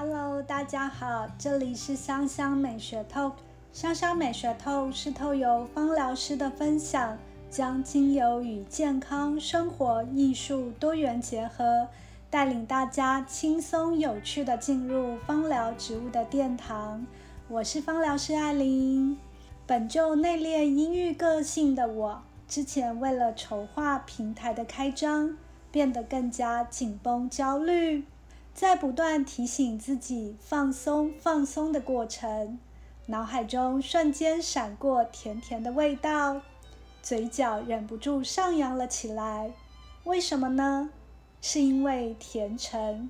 Hello，大家好，这里是香香美学透。香香美学透是透由芳疗师的分享，将精油与健康、生活、艺术多元结合，带领大家轻松有趣的进入芳疗植物的殿堂。我是芳疗师艾琳。本就内敛、阴郁个性的我，之前为了筹划平台的开张，变得更加紧绷、焦虑，在不断提醒自己放松、放松的过程，脑海中瞬间闪过甜甜的味道，嘴角忍不住上扬了起来。为什么呢？是因为甜橙，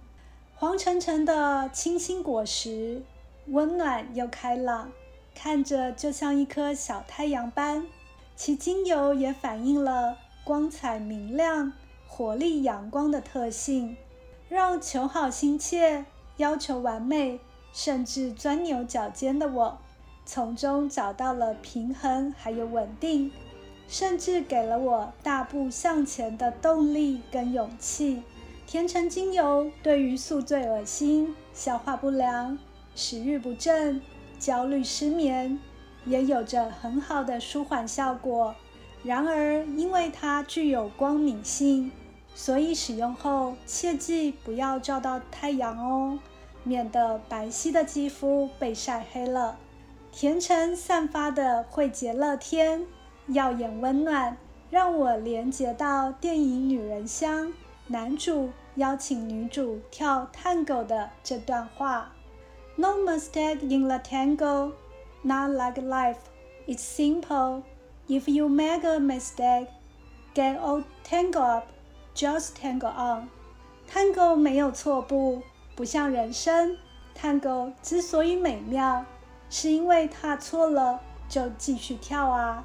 黄澄澄的清新果实，温暖又开朗。看着就像一颗小太阳般，其精油也反映了光彩明亮、活力阳光的特性，让求好心切、要求完美，甚至钻牛角尖的我，从中找到了平衡还有稳定，甚至给了我大步向前的动力跟勇气。甜橙精油对于宿醉、恶心、消化不良、食欲不振。焦虑、失眠也有着很好的舒缓效果。然而，因为它具有光敏性，所以使用后切记不要照到太阳哦，免得白皙的肌肤被晒黑了。甜橙散发的慧洁乐天、耀眼温暖，让我连接到电影《女人香》男主邀请女主跳探戈的这段话。No mistake in the tango, not like life. It's simple. If you make a mistake, get all tangled up, just tangle on. Tango 没有错步，不像人生。Tango 之所以美妙，是因为踏错了就继续跳啊。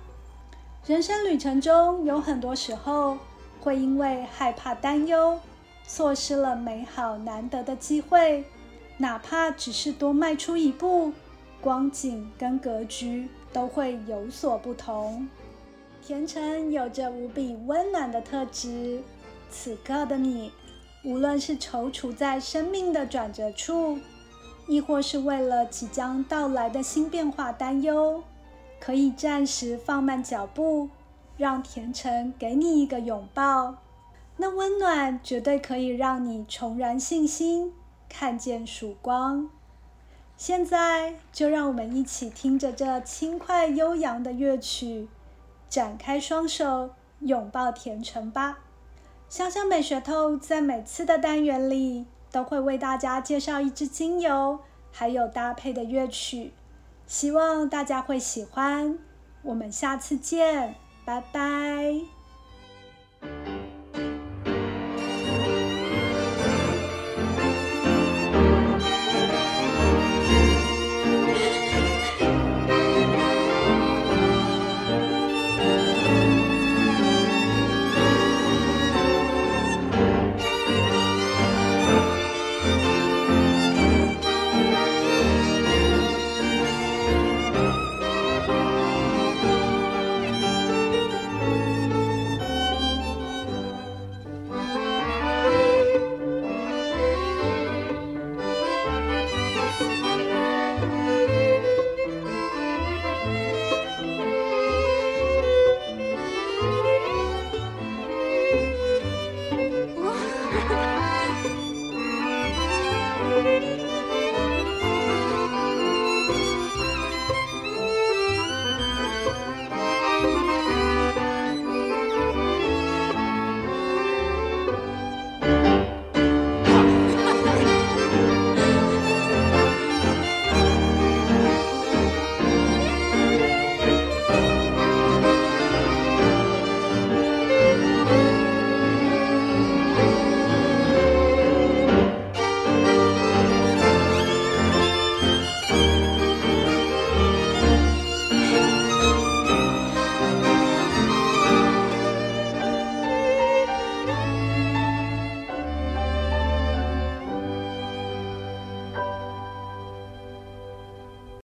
人生旅程中有很多时候会因为害怕、担忧，错失了美好难得的机会。哪怕只是多迈出一步，光景跟格局都会有所不同。甜橙有着无比温暖的特质，此刻的你，无论是踌躇在生命的转折处，亦或是为了即将到来的新变化担忧，可以暂时放慢脚步，让甜橙给你一个拥抱，那温暖绝对可以让你重燃信心。看见曙光，现在就让我们一起听着这轻快悠扬的乐曲，展开双手拥抱甜橙吧。香香美学透在每次的单元里都会为大家介绍一支精油，还有搭配的乐曲，希望大家会喜欢。我们下次见，拜拜。